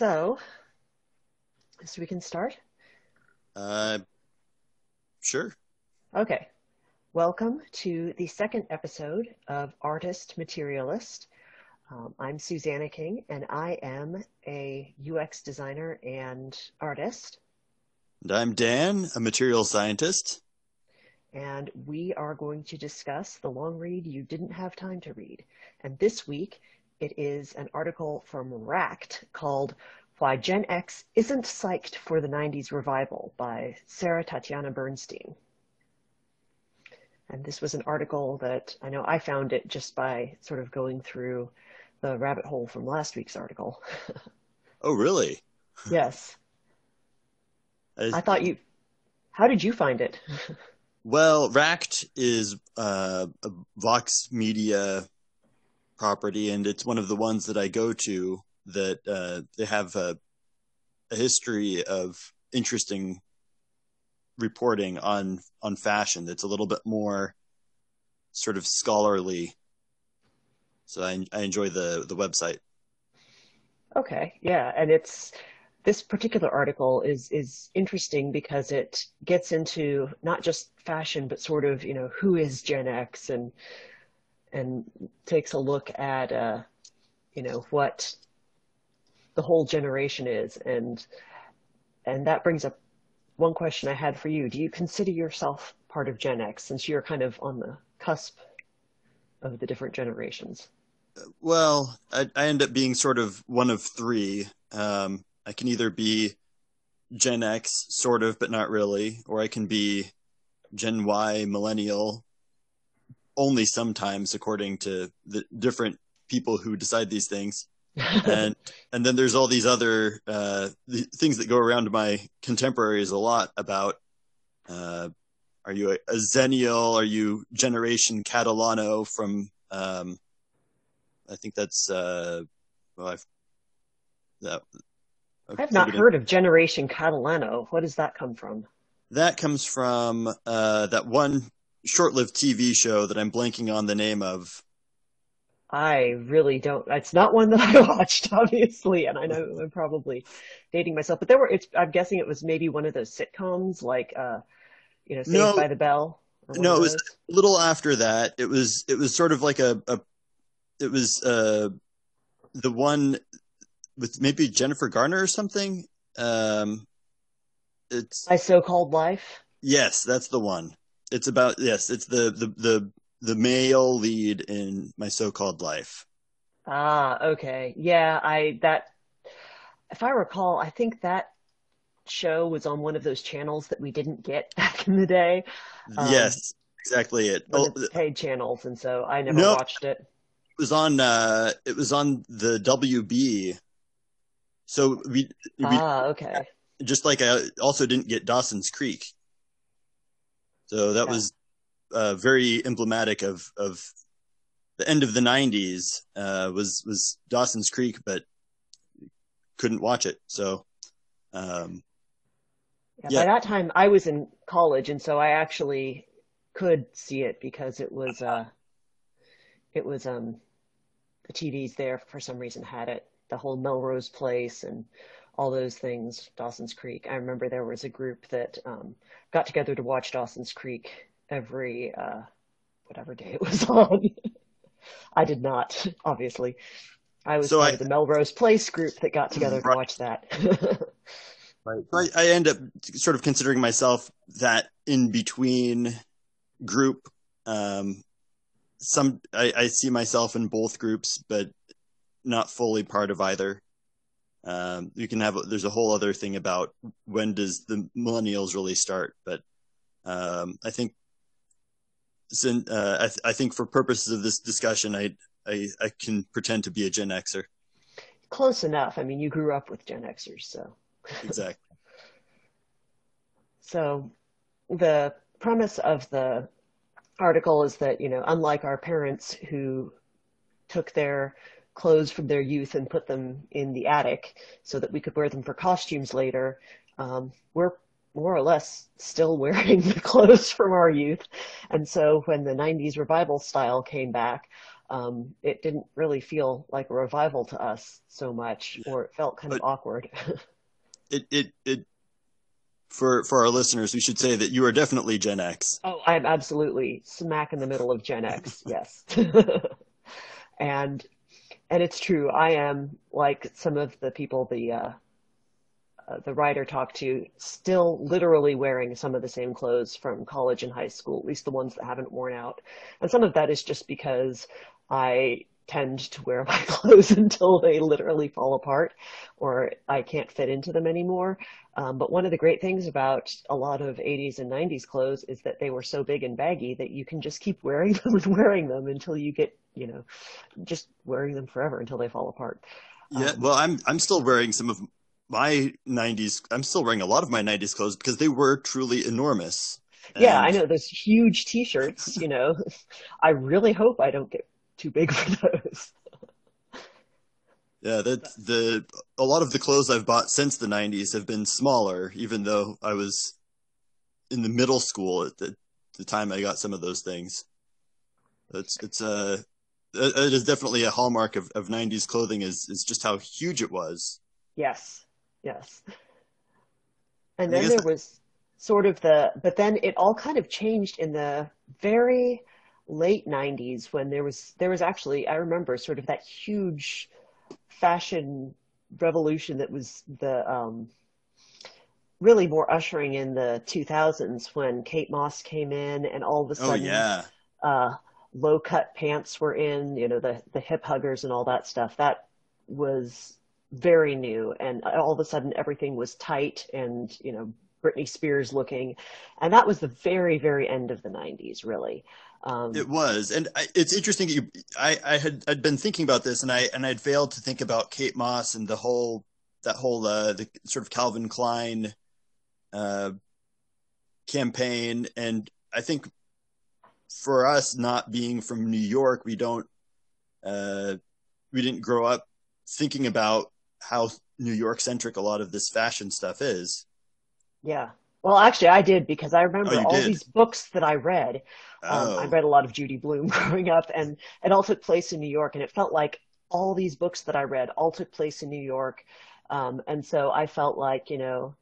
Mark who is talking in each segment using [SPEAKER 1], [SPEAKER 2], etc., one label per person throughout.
[SPEAKER 1] So, so we can start?
[SPEAKER 2] Uh, sure.
[SPEAKER 1] Okay. Welcome to the second episode of Artist Materialist. Um, I'm Susanna King, and I am a UX designer and artist.
[SPEAKER 2] And I'm Dan, a material scientist.
[SPEAKER 1] And we are going to discuss the long read you didn't have time to read. And this week, it is an article from Racked called Why Gen X Isn't Psyched for the 90s Revival by Sarah Tatiana Bernstein. And this was an article that I know I found it just by sort of going through the rabbit hole from last week's article.
[SPEAKER 2] oh, really?
[SPEAKER 1] yes. I, I thought you. How did you find it?
[SPEAKER 2] well, Racked is uh, a Vox Media property, and it's one of the ones that I go to that uh, they have a, a history of interesting reporting on on fashion that's a little bit more sort of scholarly. So I, I enjoy the the website.
[SPEAKER 1] Okay, yeah, and it's this particular article is is interesting because it gets into not just fashion but sort of you know who is Gen X and and takes a look at uh, you know what the whole generation is and and that brings up one question I had for you. Do you consider yourself part of Gen X since you're kind of on the cusp of the different generations?
[SPEAKER 2] Well, I, I end up being sort of one of three. Um, I can either be Gen X, sort of, but not really, or I can be Gen Y, millennial, only sometimes according to the different people who decide these things and and then there's all these other uh, the things that go around my contemporaries a lot about uh, are you a, a Xennial? Are you Generation Catalano from um, I think that's uh, well I've
[SPEAKER 1] that I've not heard of Generation Catalano. What does that come from?
[SPEAKER 2] That comes from uh, that one short-lived TV show that I'm blanking on the name of.
[SPEAKER 1] I really don't. It's not one that I watched, obviously, and I know I'm probably dating myself. But there were. It's. I'm guessing it was maybe one of those sitcoms, like, uh, you know, Saved no, by the Bell.
[SPEAKER 2] No, it was a little after that. It was. It was sort of like a. a it was uh, the one with maybe Jennifer Garner or something. Um, it's
[SPEAKER 1] my so-called life.
[SPEAKER 2] Yes, that's the one it's about yes, it's the the the the male lead in my so-called life.
[SPEAKER 1] Ah, okay. Yeah, I that if I recall, I think that show was on one of those channels that we didn't get back in the day.
[SPEAKER 2] Um, yes, exactly it.
[SPEAKER 1] Oh, paid channels, and so I never no, watched it.
[SPEAKER 2] It was on. Uh, it was on the WB. So we. we
[SPEAKER 1] ah, okay.
[SPEAKER 2] Just like I also didn't get Dawson's Creek. So that yeah. was uh, very emblematic of of the end of the '90s. Uh, was was Dawson's Creek, but couldn't watch it. So. Um,
[SPEAKER 1] yeah, yeah. By that time, I was in college, and so I actually could see it because it was uh, it was um, the TVs there for some reason had it. The whole Melrose Place and all those things, Dawson's Creek. I remember there was a group that um, got together to watch Dawson's Creek every uh, whatever day it was on. I did not, obviously. I was so part I, of the Melrose Place group that got together right. to watch that.
[SPEAKER 2] right. I, I end up sort of considering myself that in between group. Um, some I, I see myself in both groups, but not fully part of either. Um, you can have there's a whole other thing about when does the millennials really start, but um, I think uh, I, th- I, think for purposes of this discussion, I, I, I can pretend to be a Gen Xer.
[SPEAKER 1] Close enough. I mean, you grew up with Gen Xers, so
[SPEAKER 2] exactly.
[SPEAKER 1] so the premise of the article is that you know, unlike our parents who took their clothes from their youth and put them in the attic so that we could wear them for costumes later. Um, we're more or less still wearing the clothes from our youth. And so when the 90s revival style came back, um, it didn't really feel like a revival to us so much, or it felt kind but of awkward.
[SPEAKER 2] it, it, it, for, for our listeners, we should say that you are definitely Gen X.
[SPEAKER 1] Oh, I'm absolutely smack in the middle of Gen X. yes. and, and it's true. I am like some of the people, the, uh, uh, the writer talked to still literally wearing some of the same clothes from college and high school, at least the ones that haven't worn out. And some of that is just because I tend to wear my clothes until they literally fall apart or I can't fit into them anymore. Um, but one of the great things about a lot of 80s and 90s clothes is that they were so big and baggy that you can just keep wearing them and wearing them until you get, you know, just wearing them forever until they fall apart.
[SPEAKER 2] Yeah, um, well, I'm I'm still wearing some of my 90s. I'm still wearing a lot of my 90s clothes because they were truly enormous.
[SPEAKER 1] Yeah. I know those huge T-shirts. You know, I really hope I don't get too big for those.
[SPEAKER 2] yeah, that the a lot of the clothes I've bought since the '90s have been smaller, even though I was in the middle school at the, the time I got some of those things. It's it's a uh, it is definitely a hallmark of, of '90s clothing is is just how huge it was.
[SPEAKER 1] Yes, yes. And then there was sort of the, but then it all kind of changed in the very late 90s when there was there was actually I remember sort of that huge fashion revolution that was the um, really more ushering in the 2000s when Kate Moss came in and all of a oh, sudden
[SPEAKER 2] oh, yeah.
[SPEAKER 1] uh, low cut pants were in, you know, the, the hip huggers and all that stuff. That was very new. And all of a sudden everything was tight and, you know, Britney Spears looking. And that was the very, very end of the 90s, really.
[SPEAKER 2] Um, it was, and I, it's interesting. You, I, I had I'd been thinking about this, and I and I'd failed to think about Kate Moss and the whole that whole uh, the sort of Calvin Klein uh, campaign, and I think for us not being from New York, we don't uh, we didn't grow up thinking about how New York centric a lot of this fashion stuff is.
[SPEAKER 1] Yeah. Well, actually, I did because I remember oh, all did? these books that I read. Oh. Um, I oh. read a lot of Judy Blume growing up, and it all took place in New York. And it felt like all these books that I read all took place in New York. Um, and so I felt like, you know,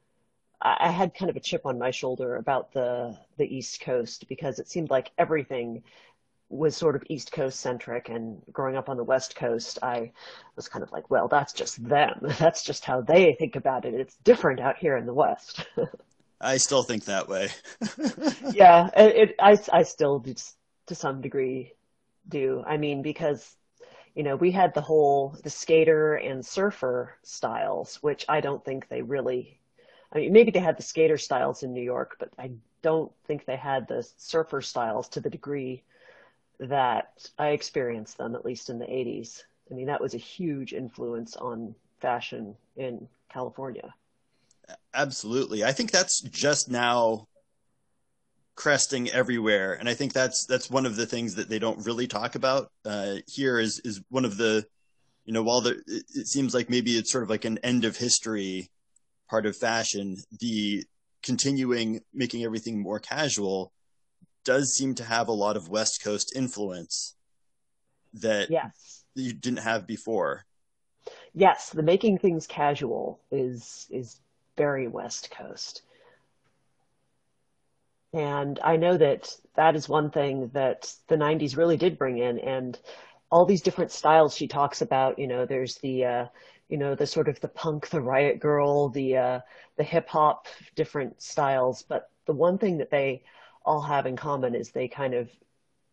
[SPEAKER 1] I, I had kind of a chip on my shoulder about the the East Coast because it seemed like everything was sort of East Coast centric. And growing up on the West Coast, I was kind of like, well, that's just them. That's just how they think about it. It's different out here in the West.
[SPEAKER 2] I still think that way.
[SPEAKER 1] yeah, it, it, I, I still do, to some degree do. I mean, because, you know, we had the whole, the skater and surfer styles, which I don't think they really, I mean, maybe they had the skater styles in New York, but I don't think they had the surfer styles to the degree that I experienced them, at least in the 80s. I mean, that was a huge influence on fashion in California.
[SPEAKER 2] Absolutely. I think that's just now cresting everywhere. And I think that's, that's one of the things that they don't really talk about, uh, here is, is one of the, you know, while the, it, it seems like maybe it's sort of like an end of history part of fashion, the continuing making everything more casual does seem to have a lot of West Coast influence that
[SPEAKER 1] yes.
[SPEAKER 2] you didn't have before.
[SPEAKER 1] Yes, the making things casual is is very West Coast. And I know that that is one thing that the 90s really did bring in and all these different styles she talks about, you know, there's the, uh, you know, the sort of the punk, the riot girl, the, uh, the hip hop, different styles. But the one thing that they all have in common is they kind of,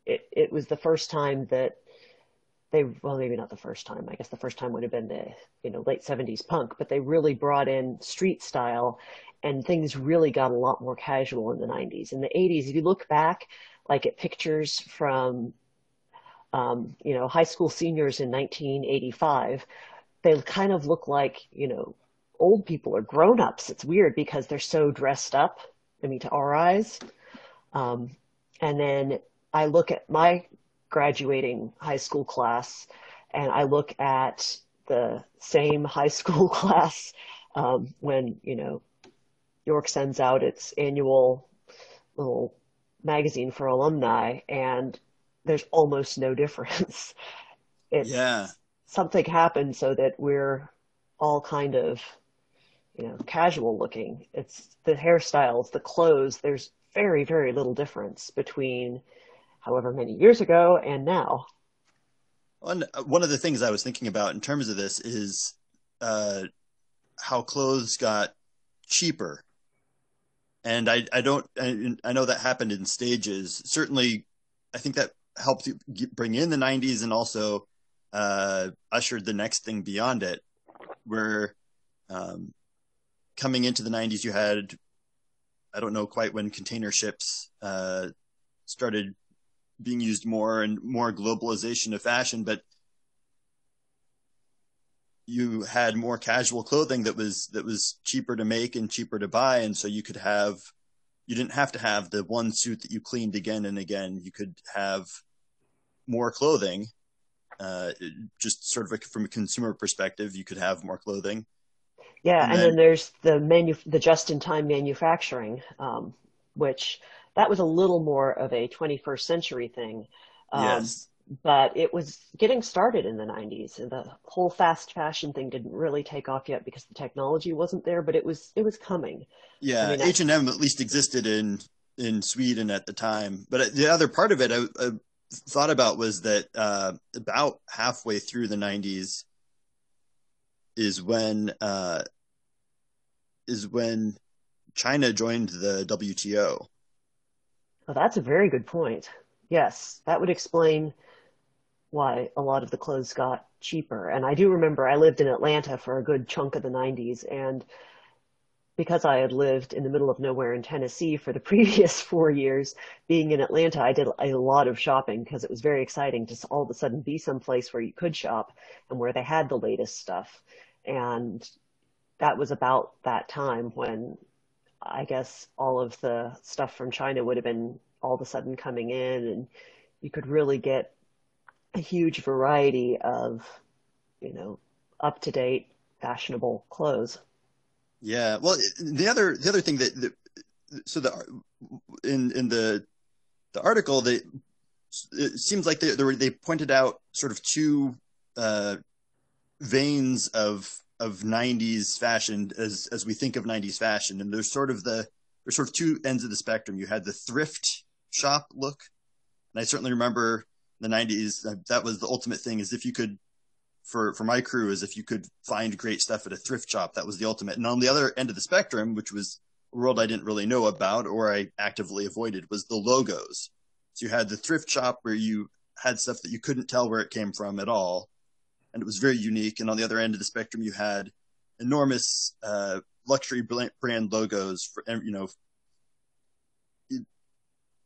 [SPEAKER 1] it, it was the first time that they well maybe not the first time i guess the first time would have been the you know late 70s punk but they really brought in street style and things really got a lot more casual in the 90s in the 80s if you look back like at pictures from um, you know high school seniors in 1985 they kind of look like you know old people or grown-ups. It's weird because they're so dressed up i mean to our eyes um, and then i look at my graduating high school class and I look at the same high school class um, when, you know, York sends out its annual little magazine for alumni and there's almost no difference. It's,
[SPEAKER 2] yeah.
[SPEAKER 1] Something happened so that we're all kind of, you know, casual looking. It's the hairstyles, the clothes. There's very, very little difference between however many years ago and now.
[SPEAKER 2] One, one of the things I was thinking about in terms of this is uh, how clothes got cheaper. And I, I don't, I, I know that happened in stages. Certainly, I think that helped bring in the 90s and also uh, ushered the next thing beyond it, where um, coming into the 90s, you had, I don't know quite when container ships uh, started being used more and more globalization of fashion, but you had more casual clothing that was that was cheaper to make and cheaper to buy. And so you could have you didn't have to have the one suit that you cleaned again and again. You could have more clothing uh, just sort of a, from a consumer perspective you could have more clothing
[SPEAKER 1] yeah and, and then, then, there's the manu the just in time manufacturing um, which that was a little more of a 21st century thing
[SPEAKER 2] um, yes.
[SPEAKER 1] but it was getting started in the 90s and the whole fast fashion thing didn't really take off yet because the technology wasn't there but it was it was coming.
[SPEAKER 2] Yeah I mean, h&m at least existed in in sweden at the time but the other part of it i, I thought about was that uh, about halfway through the 90s is when uh, is when china joined the wto
[SPEAKER 1] oh, that's a very good point yes that would explain why a lot of the clothes got cheaper. And I do remember I lived in Atlanta for a good chunk of the 90s. And because I had lived in the middle of nowhere in Tennessee for the previous four years, being in Atlanta, I did a lot of shopping because it was very exciting to all of a sudden be someplace where you could shop and where they had the latest stuff. And that was about that time when I guess all of the stuff from China would have been all of a sudden coming in and you could really get a huge variety of, you know, up to date, fashionable clothes.
[SPEAKER 2] Yeah. Well, the other the other thing that, so the in in the the article they it seems like they they, they pointed out sort of two uh, veins of of 90s fashion as as we think of 90s fashion and there's sort of the there's sort of two ends of the spectrum. You had the thrift shop look and i certainly remember the 90s uh, that was the ultimate thing is if you could for for my crew is if you could find great stuff at a thrift shop. That was the ultimate. And on the other end of the spectrum which was a world i didn't really know about or i actively avoided was the logos. So you had the thrift shop where you had stuff that you couldn't tell where it came from at all and it was very unique. And on the other end of the spectrum you had enormous uh, luxury brand logos for you know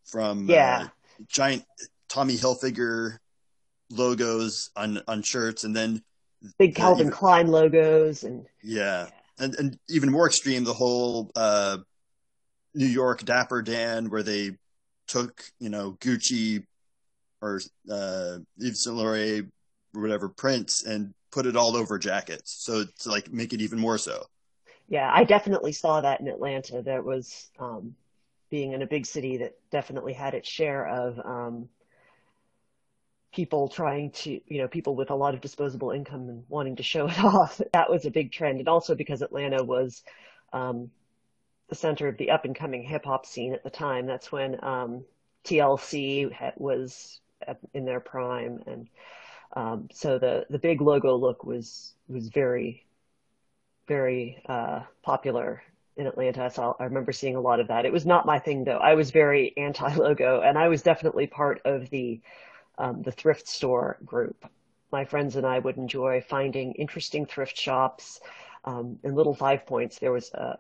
[SPEAKER 2] from
[SPEAKER 1] yeah.
[SPEAKER 2] Uh, giant Tommy Hilfiger logos on on shirts, and then
[SPEAKER 1] big Calvin even, Klein logos, and
[SPEAKER 2] yeah, and and even more extreme, the whole uh, New York Dapper Dan, where they took you know Gucci or uh, Yves Saint Laurent whatever prints and put it all over jackets, so to like make it even more so.
[SPEAKER 1] Yeah, I definitely saw that in Atlanta. That was um, being in a big city that definitely had its share of um, people trying to, you know, people with a lot of disposable income and wanting to show it off. That was a big trend. And also because Atlanta was um, the center of the up and coming hip hop scene at the time. That's when um, TLC was in their prime. And um, so the, the big logo look was, was very, very uh, popular in Atlanta. I saw, I remember seeing a lot of that. It was not my thing though. I was very anti logo and I was definitely part of the um, the thrift store group. My friends and I would enjoy finding interesting thrift shops. Um, in Little Five Points, there was a, uh,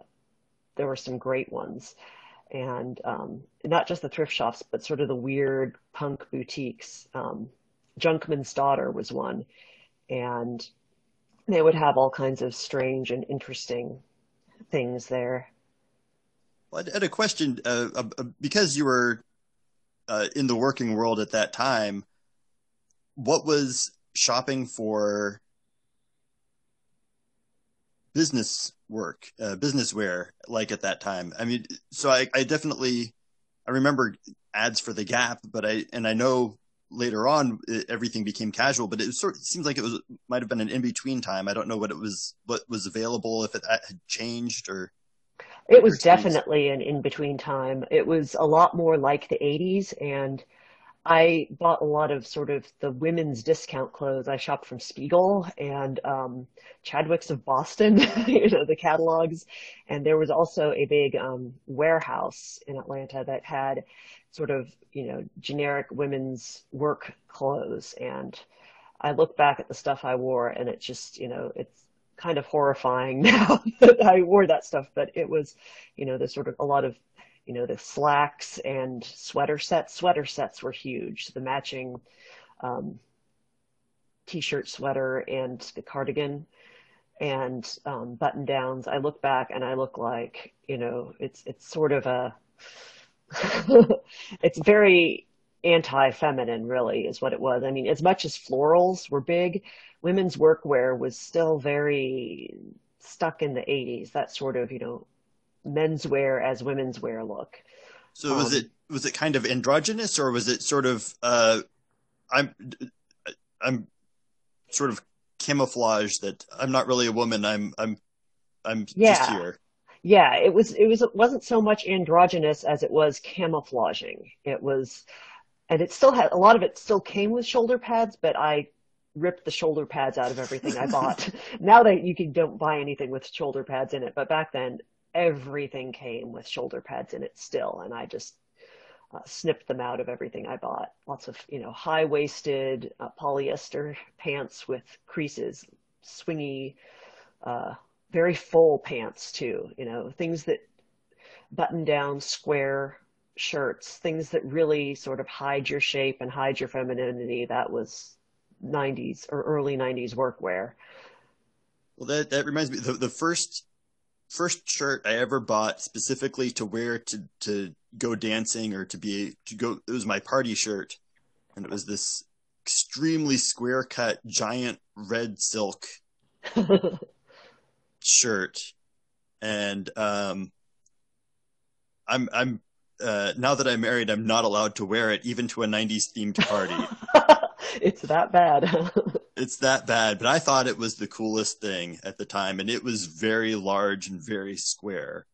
[SPEAKER 1] there were some great ones, and um, not just the thrift shops, but sort of the weird punk boutiques. Um, Junkman's Daughter was one, and they would have all kinds of strange and interesting things there.
[SPEAKER 2] Well, I had a question uh, uh, because you were uh, in the working world at that time what was shopping for business work, uh, business wear like at that time? I mean, so I, I definitely, I remember ads for the Gap, but I, and I know later on it, everything became casual, but it sort of, seems like it was might have been an in between time. I don't know what it was, what was available, if it had changed or.
[SPEAKER 1] It was definitely an in between time. It was a lot more like the 80s and I bought a lot of sort of the women's discount clothes. I shopped from Spiegel and um, Chadwick's of Boston, you know, the catalogs. And there was also a big um, warehouse in Atlanta that had sort of, you know, generic women's work clothes. And I look back at the stuff I wore and it just, you know, it's kind of horrifying now that I wore that stuff, but it was, you know, the sort of a lot of you know, the slacks and sweater sets. Sweater sets were huge. The matching um, t-shirt, sweater, and the cardigan and um, button downs. I look back and I look like, you know, it's it's sort of a, it's very anti-feminine, really, is what it was. I mean, as much as florals were big, women's workwear was still very stuck in the 80s. That sort of, you know, menswear as women's wear look.
[SPEAKER 2] So was um, it was it kind of androgynous or was it sort of uh, I'm I'm sort of camouflage that I'm not really a woman. I'm I'm I'm yeah. just here.
[SPEAKER 1] Yeah, it was it was it wasn't so much androgynous as it was camouflaging. It was and it still had a lot of it still came with shoulder pads, but I ripped the shoulder pads out of everything I bought. now that you can don't buy anything with shoulder pads in it, but back then everything came with shoulder pads in it still, and I just uh, snipped them out of everything I bought. Lots of you know high waisted uh, polyester pants with creases, swingy, uh, very full pants too. You know things that button down square shirts, things that really sort of hide your shape and hide your femininity. That was 90s or early 90s workwear.
[SPEAKER 2] Well, that that reminds me the the first first shirt I ever bought specifically to wear to to go dancing or to be to go. It was my party shirt, and it was this extremely square cut giant red silk shirt, and um, I'm I'm uh, now that I'm married, I'm not allowed to wear it even to a '90s themed party.
[SPEAKER 1] it's that bad.
[SPEAKER 2] it's that bad, but I thought it was the coolest thing at the time, and it was very large and very square.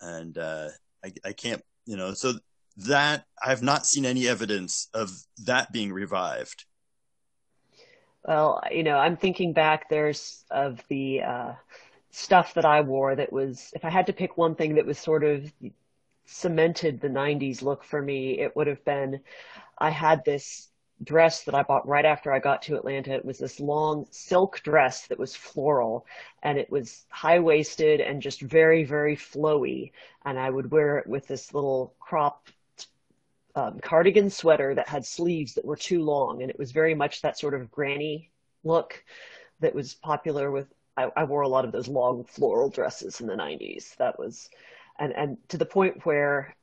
[SPEAKER 2] And uh, I, I can't, you know, so that I've not seen any evidence of that being revived.
[SPEAKER 1] Well, you know, I'm thinking back. There's of the uh, stuff that I wore that was, if I had to pick one thing that was sort of cemented the 90s look for me, it would have been I had this dress that I bought right after I got to Atlanta. It was this long silk dress that was floral and it was high waisted and just very, very flowy. And I would wear it with this little crop um, cardigan sweater that had sleeves that were too long. And it was very much that sort of granny look that was popular with, I, I wore a lot of those long floral dresses in the 90s. That was, and, and to the point where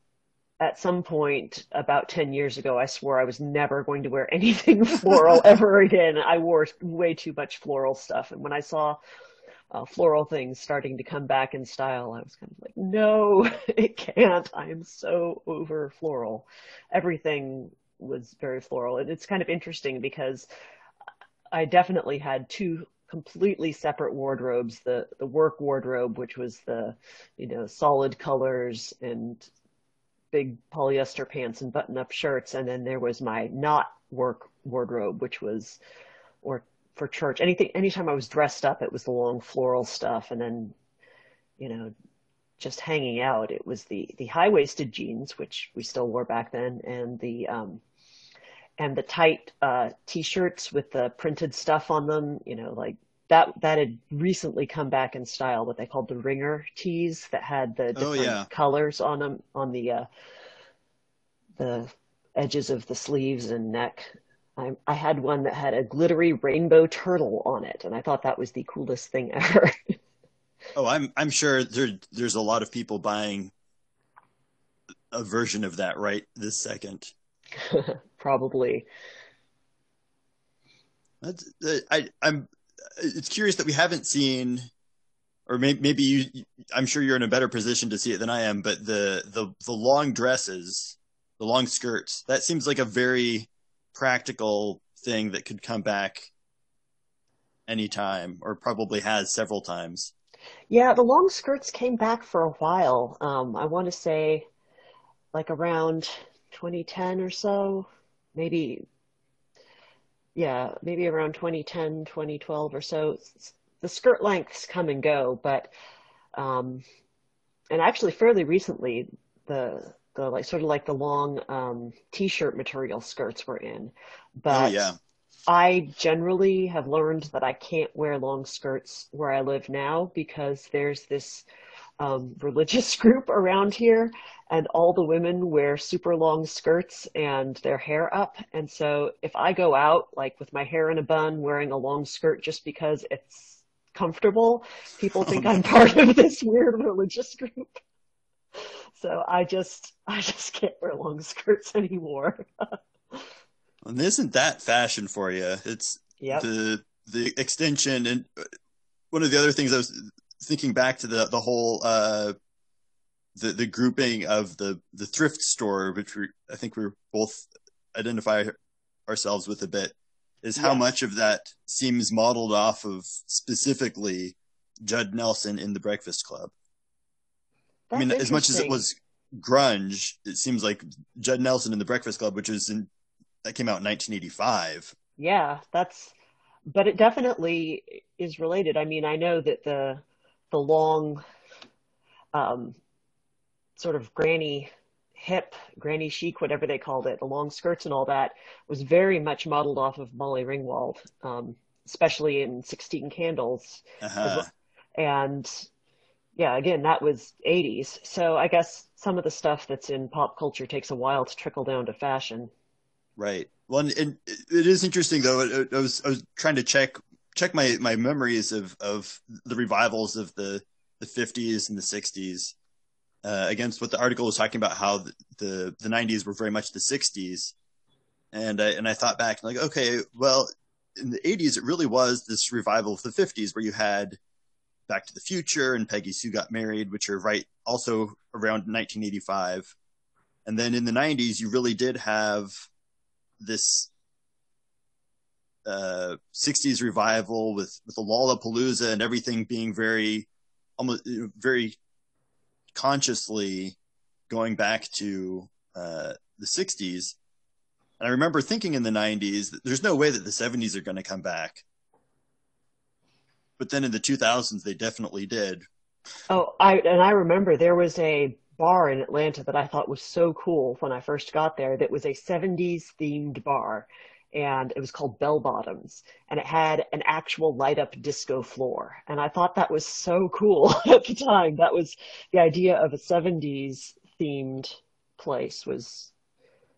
[SPEAKER 1] at some point about 10 years ago, I swore I was never going to wear anything floral ever again. I wore way too much floral stuff. And when I saw uh, floral things starting to come back in style, I was kind of like, no, it can't. I am so over floral. Everything was very floral. And it's kind of interesting because I definitely had two completely separate wardrobes the the work wardrobe which was the you know solid colors and big polyester pants and button up shirts. And then there was my not work wardrobe, which was, or for church, anything, anytime I was dressed up, it was the long floral stuff. And then, you know, just hanging out, it was the, the high waisted jeans, which we still wore back then, and the, um, and the tight, uh, t-shirts with the printed stuff on them, you know, like that that had recently come back in style, what they called the ringer tees that had the oh, different oh, yeah. colors on them on the uh, the edges of the sleeves and neck. I, I had one that had a glittery rainbow turtle on it, and I thought that was the coolest thing ever.
[SPEAKER 2] oh, I'm I'm sure there there's a lot of people buying a version of that right this second.
[SPEAKER 1] Probably.
[SPEAKER 2] That's, uh, I I'm it's curious that we haven't seen, or maybe, maybe you. I'm sure you're in a better position to see it than I am, but the the the long dresses, the long skirts, that seems like a very practical thing that could come back anytime, or probably has several times.
[SPEAKER 1] Yeah, the long skirts came back for a while. Um, I want to say like around 2010 or so, maybe, yeah, maybe around 2010, 2012 or so. The skirt lengths come and go, but, um, and actually fairly recently, the, the like sort of like the long um, t-shirt material skirts were in, but
[SPEAKER 2] oh, yeah.
[SPEAKER 1] I generally have learned that I can't wear long skirts where I live now because there's this um, religious group around here, and all the women wear super long skirts and their hair up. And so if I go out like with my hair in a bun, wearing a long skirt just because it's comfortable, people think I'm part of this weird religious group. So I just I just can't wear long skirts anymore.
[SPEAKER 2] and isn't that fashion for you? It's
[SPEAKER 1] yep.
[SPEAKER 2] the the extension and one of the other things I was thinking back to the the whole uh, the the grouping of the the thrift store, which we I think we both identify ourselves with a bit, is how yes. much of that seems modeled off of specifically Judd Nelson in the Breakfast Club. That's I mean, as much as it was grunge, it seems like Judd Nelson in the Breakfast Club, which is in that came out in 1985.
[SPEAKER 1] Yeah, that's, but it definitely is related. I mean, I know that the the long, um, sort of granny hip, granny chic, whatever they called it, the long skirts and all that was very much modeled off of Molly Ringwald, um, especially in 16 Candles.
[SPEAKER 2] Uh-huh.
[SPEAKER 1] And yeah, again, that was 80s. So I guess some of the stuff that's in pop culture takes a while to trickle down to fashion.
[SPEAKER 2] Right. Well, and it is interesting though. I was I was trying to check check my my memories of of the revivals of the the 50s and the 60s uh, against what the article was talking about how the, the, the 90s were very much the 60s and I and I thought back like okay well in the 80s it really was this revival of the 50s where you had Back to the Future and Peggy Sue Got Married which are right also around 1985 and then in the 90s you really did have this uh, 60s revival with with the Lollapalooza and everything being very almost very consciously going back to uh, the 60s. And I remember thinking in the 90s that there's no way that the 70s are going to come back. But then in the 2000s, they definitely did.
[SPEAKER 1] Oh, I and I remember there was a bar in Atlanta that I thought was so cool when I first got there. That was a 70s themed bar, and it was called Bell Bottoms and it had an actual light up disco floor. And I thought that was so cool at the time. That was the idea of a 70s themed place was,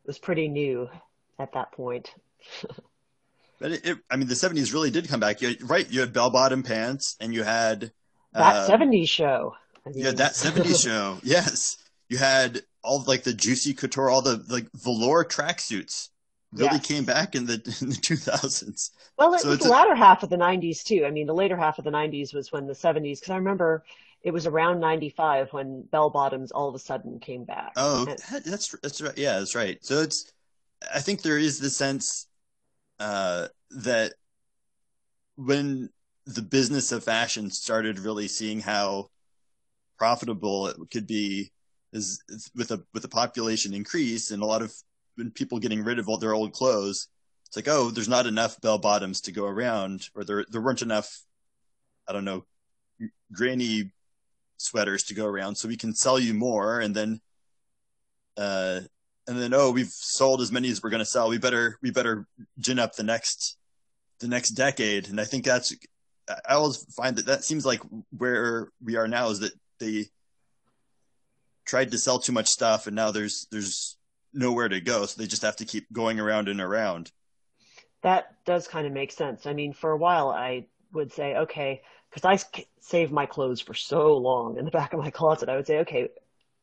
[SPEAKER 1] was pretty new at that point.
[SPEAKER 2] but it, it, I mean, the 70s really did come back. You, right. You had bell bottom pants and you had
[SPEAKER 1] that uh, 70s show.
[SPEAKER 2] Yeah, that 70s show. Yes. You had all like the juicy couture, all the like velour tracksuits really yes. came back in the in the 2000s.
[SPEAKER 1] Well, it so was the a, latter half of the 90s too. I mean, the later half of the 90s was when the 70s, because I remember it was around 95 when bell bottoms all of a sudden came back.
[SPEAKER 2] Oh, and, that's that's right. Yeah, that's right. So it's I think there is the sense uh, that when the business of fashion started really seeing how profitable it could be is with a with a population increase and a lot of people getting rid of all their old clothes, it's like, oh, there's not enough bell bottoms to go around, or there there weren't enough, I don't know, granny sweaters to go around, so we can sell you more, and then, uh, and then oh, we've sold as many as we're going to sell. We better we better gin up the next the next decade, and I think that's I always find that that seems like where we are now is that they tried to sell too much stuff, and now there's there's nowhere to go, so they just have to keep going around and around.
[SPEAKER 1] That does kind of make sense. I mean, for a while, I would say, okay, because I saved my clothes for so long in the back of my closet, I would say, okay,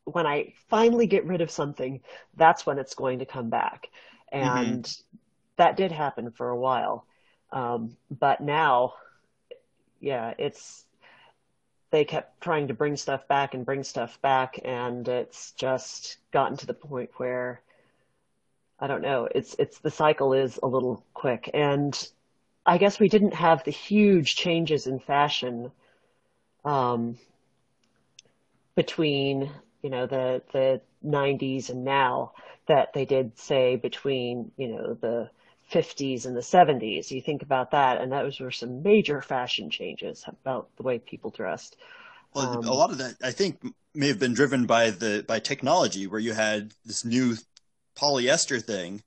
[SPEAKER 1] when I finally get rid of something, that's when it's going to come back. And mm-hmm. that did happen for a while. Um, but now, yeah, it's, they kept trying to bring stuff back and bring stuff back, and it's just gotten to the point where I don't know. It's it's the cycle is a little quick, and I guess we didn't have the huge changes in fashion um, between you know the the 90s and now that they did say between you know the 50s and the 70s. You think about that, and those were some major fashion changes about the way people dressed.
[SPEAKER 2] Well, um, a lot of that I think may have been driven by the by technology, where you had this new polyester thing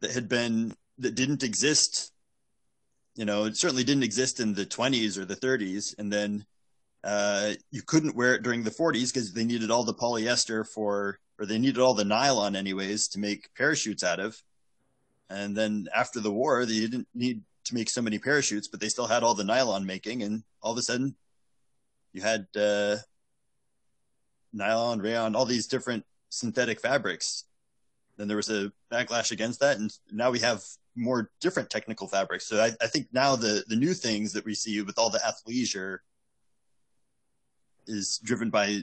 [SPEAKER 2] that had been that didn't exist. You know, it certainly didn't exist in the 20s or the 30s, and then uh, you couldn't wear it during the 40s because they needed all the polyester for, or they needed all the nylon anyways to make parachutes out of. And then after the war, they didn't need to make so many parachutes, but they still had all the nylon making, and all of a sudden, you had uh, nylon, rayon, all these different synthetic fabrics. Then there was a backlash against that, and now we have more different technical fabrics. So I, I think now the the new things that we see with all the athleisure is driven by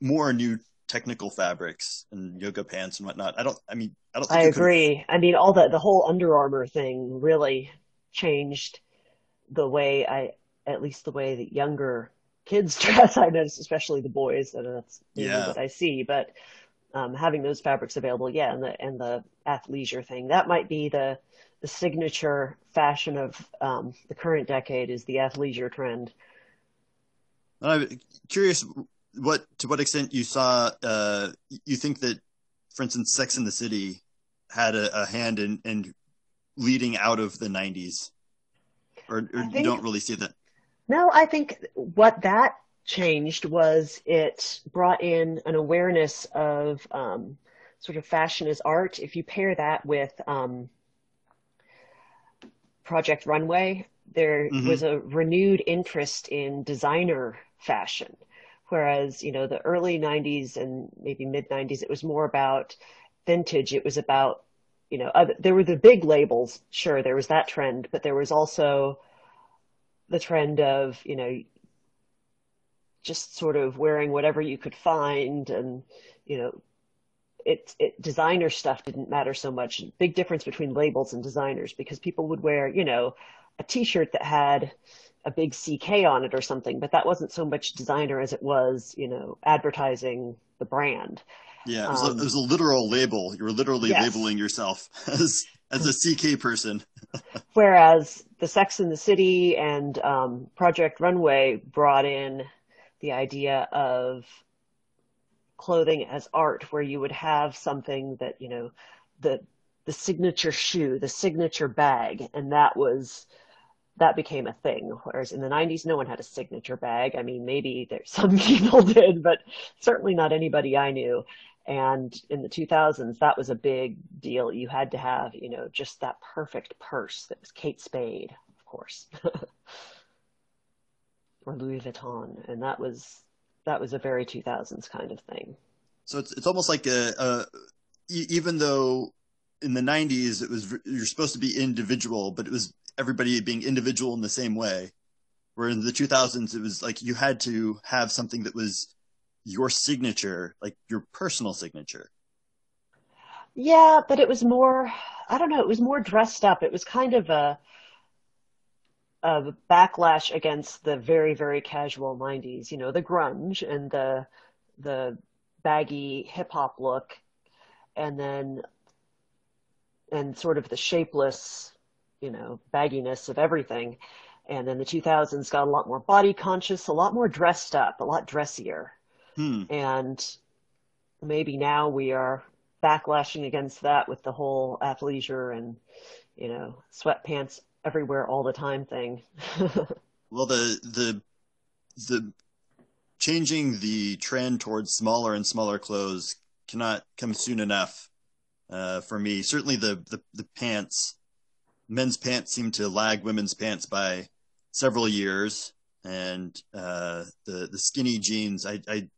[SPEAKER 2] more new technical fabrics and yoga pants and whatnot. I don't. I mean, I don't.
[SPEAKER 1] I agree. I mean, all the the whole Under Armour thing really changed the way I, at least the way that younger kids dress. I notice, especially the boys, and that's yeah. what I see. But um, having those fabrics available, yeah, and the and the athleisure thing that might be the the signature fashion of um, the current decade is the athleisure trend.
[SPEAKER 2] I'm curious what to what extent you saw uh, you think that for instance sex in the city had a, a hand in, in leading out of the 90s or, or think, you don't really see that?
[SPEAKER 1] No i think what that changed was it brought in an awareness of um, sort of fashion as art. If you pair that with um, project runway there mm-hmm. was a renewed interest in designer fashion Whereas, you know, the early 90s and maybe mid 90s, it was more about vintage. It was about, you know, other, there were the big labels. Sure, there was that trend, but there was also the trend of, you know, just sort of wearing whatever you could find and, you know, it, it designer stuff didn't matter so much. Big difference between labels and designers because people would wear, you know, a t-shirt that had a big CK on it or something, but that wasn't so much designer as it was, you know, advertising the brand.
[SPEAKER 2] Yeah, it was, um, a, it was a, literal label. You were literally yes. labeling yourself as as a CK person.
[SPEAKER 1] Whereas the Sex in the City and um, Project Runway brought in the idea of clothing as art, where you would have something that you know the the signature shoe, the signature bag, and that was that became a thing. Whereas in the 90s, no one had a signature bag. I mean, maybe there, some people did, but certainly not anybody I knew. And in the 2000s, that was a big deal. You had to have, you know, just that perfect purse that was Kate Spade, of course, or Louis Vuitton. And that was, that was a very 2000s kind of thing.
[SPEAKER 2] So it's, it's almost like a, a even though in the 90s it was you're supposed to be individual but it was everybody being individual in the same way. Where in the 2000s, it was like you had to have something that was your signature, like your personal signature.
[SPEAKER 1] Yeah, but it was more, I don't know, it was more dressed up. It was kind of a, a backlash against the very, very casual 90s, you know, the grunge and the, the baggy hip hop look and then, and sort of the shapeless you know, bagginess of everything. And then the 2000s got a lot more body conscious, a lot more dressed up, a lot dressier. Hmm. And maybe now we are backlashing against that with the whole athleisure and, you know, sweatpants everywhere all the time thing.
[SPEAKER 2] well, the, the, the changing the trend towards smaller and smaller clothes cannot come soon enough uh, for me. Certainly the, the, the pants men's pants seem to lag women's pants by several years, and uh, the the skinny jeans, I, I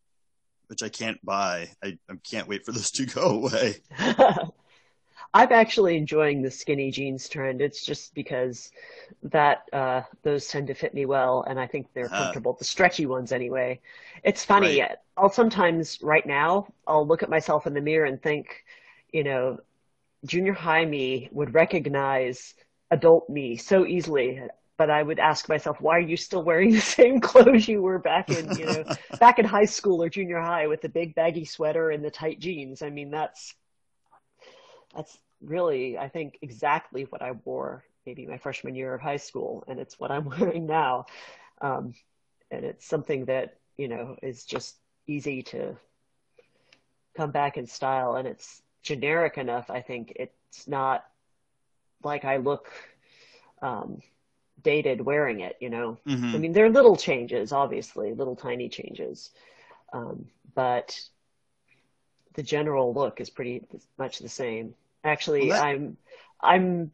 [SPEAKER 2] which I can't buy. I, I can't wait for those to go away.
[SPEAKER 1] I'm actually enjoying the skinny jeans trend. It's just because that uh, those tend to fit me well, and I think they're uh, comfortable. The stretchy ones, anyway. It's funny. Right. I'll sometimes right now I'll look at myself in the mirror and think, you know, junior high me would recognize adult me so easily but I would ask myself, why are you still wearing the same clothes you were back in, you know, back in high school or junior high with the big baggy sweater and the tight jeans? I mean, that's that's really, I think, exactly what I wore maybe my freshman year of high school, and it's what I'm wearing now. Um, and it's something that you know is just easy to come back in style, and it's generic enough. I think it's not like I look. Um, dated wearing it, you know. Mm-hmm. I mean, there are little changes, obviously, little tiny changes. Um, but the general look is pretty much the same. Actually, well, that... I'm I'm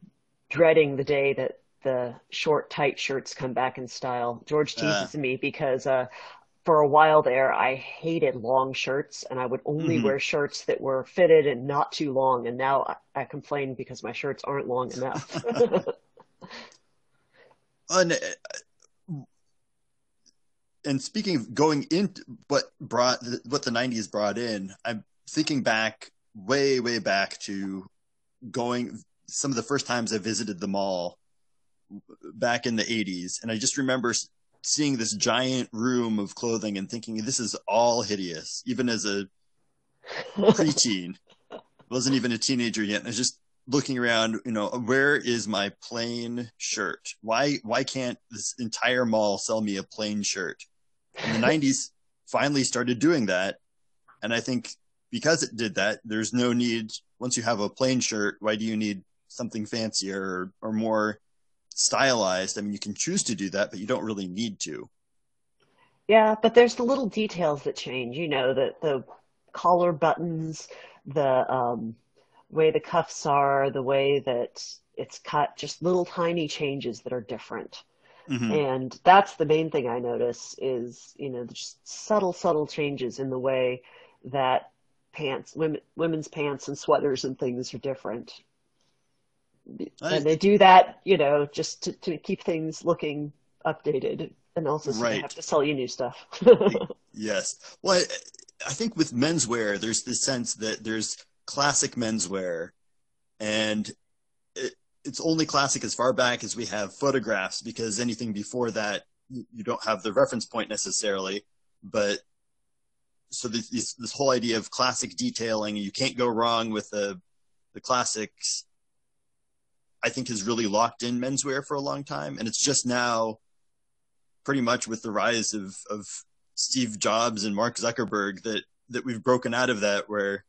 [SPEAKER 1] dreading the day that the short tight shirts come back in style. George teases uh. me because uh, for a while there I hated long shirts and I would only mm-hmm. wear shirts that were fitted and not too long and now I, I complain because my shirts aren't long enough.
[SPEAKER 2] and, uh, and speaking of going into what brought what the 90s brought in, I'm thinking back way way back to going some of the first times I visited the mall back in the 80s and I just remember seeing this giant room of clothing and thinking this is all hideous even as a preteen wasn't even a teenager yet and I was just looking around, you know, where is my plain shirt? Why why can't this entire mall sell me a plain shirt? In the 90s finally started doing that. And I think because it did that, there's no need once you have a plain shirt, why do you need something fancier or, or more stylized? I mean, you can choose to do that, but you don't really need to.
[SPEAKER 1] Yeah, but there's the little details that change, you know, the the collar buttons, the um way the cuffs are, the way that it's cut, just little tiny changes that are different. Mm-hmm. And that's the main thing I notice is, you know, just subtle, subtle changes in the way that pants, women, women's pants and sweaters and things are different. And they do that, you know, just to, to keep things looking updated and also so right. they have to sell you new stuff.
[SPEAKER 2] yes. Well, I, I think with menswear, there's this sense that there's classic menswear, and it, it's only classic as far back as we have photographs because anything before that you don't have the reference point necessarily. But so this, this whole idea of classic detailing, you can't go wrong with the the classics. I think has really locked in menswear for a long time, and it's just now, pretty much with the rise of of Steve Jobs and Mark Zuckerberg that that we've broken out of that where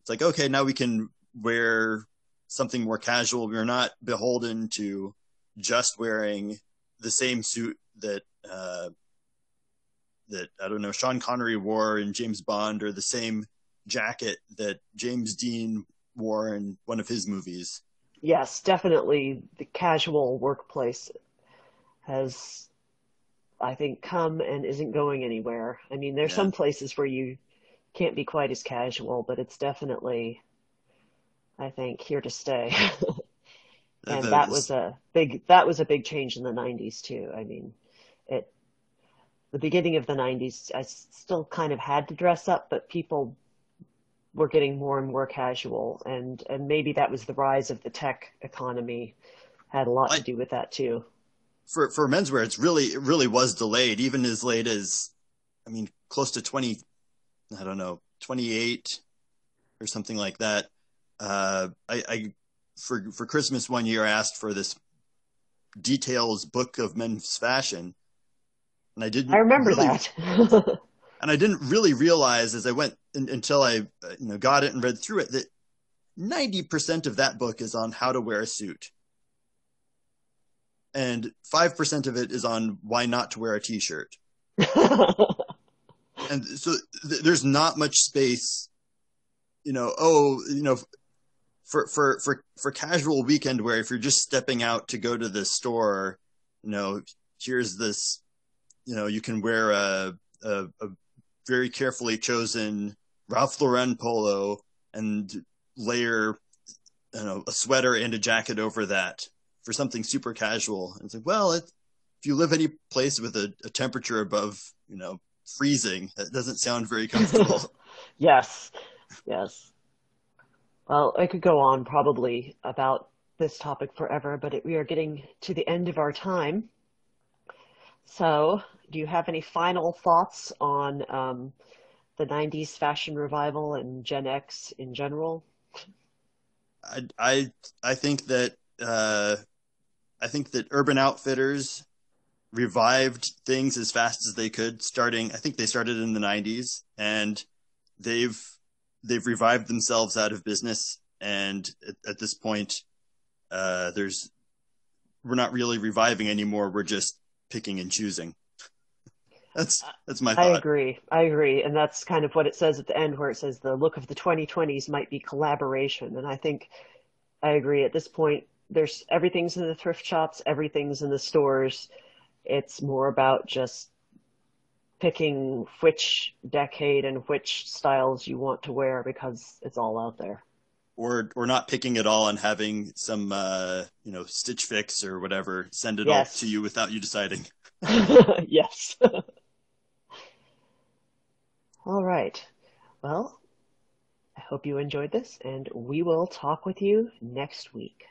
[SPEAKER 2] it's like okay now we can wear something more casual we're not beholden to just wearing the same suit that uh, that I don't know Sean Connery wore in James Bond or the same jacket that James Dean wore in one of his movies.
[SPEAKER 1] Yes, definitely the casual workplace has I think come and isn't going anywhere. I mean, there's yeah. some places where you can't be quite as casual, but it's definitely, I think, here to stay. and that, was a big that was a big change in the 90s too. I mean, it the beginning of the 90s, I still kind of had to dress up, but people were getting more and more casual, and and maybe that was the rise of the tech economy had a lot I, to do with that too.
[SPEAKER 2] For for menswear, it's really it really was delayed, even as late as, I mean, close to 20 I don't know, 28 or something like that. Uh, I, I, for, for Christmas one year, I asked for this details book of men's fashion. And I didn't.
[SPEAKER 1] I remember really, that.
[SPEAKER 2] and I didn't really realize as I went until I, uh, you know, got it and read through it that 90% of that book is on how to wear a suit. And 5% of it is on why not to wear a t-shirt. and so th- there's not much space you know oh you know for for for for casual weekend wear if you're just stepping out to go to the store you know here's this you know you can wear a a, a very carefully chosen Ralph Lauren polo and layer you know a sweater and a jacket over that for something super casual and it's like well it, if you live any place with a, a temperature above you know freezing. That doesn't sound very comfortable.
[SPEAKER 1] yes, yes. Well, I could go on probably about this topic forever, but it, we are getting to the end of our time. So, do you have any final thoughts on um, the 90s fashion revival and Gen X in general?
[SPEAKER 2] I I, I think that uh, I think that Urban Outfitters revived things as fast as they could. Starting, I think they started in the 90s, and they've they've revived themselves out of business. And at, at this point, uh, there's we're not really reviving anymore. We're just picking and choosing. That's that's my. Thought.
[SPEAKER 1] I agree. I agree, and that's kind of what it says at the end, where it says the look of the 2020s might be collaboration, and I think I agree. At this point, there's everything's in the thrift shops, everything's in the stores. It's more about just picking which decade and which styles you want to wear because it's all out there
[SPEAKER 2] or or not picking it all and having some uh, you know Stitch Fix or whatever send it yes. all to you without you deciding.
[SPEAKER 1] yes. all right. Well, I hope you enjoyed this, and we will talk with you next week.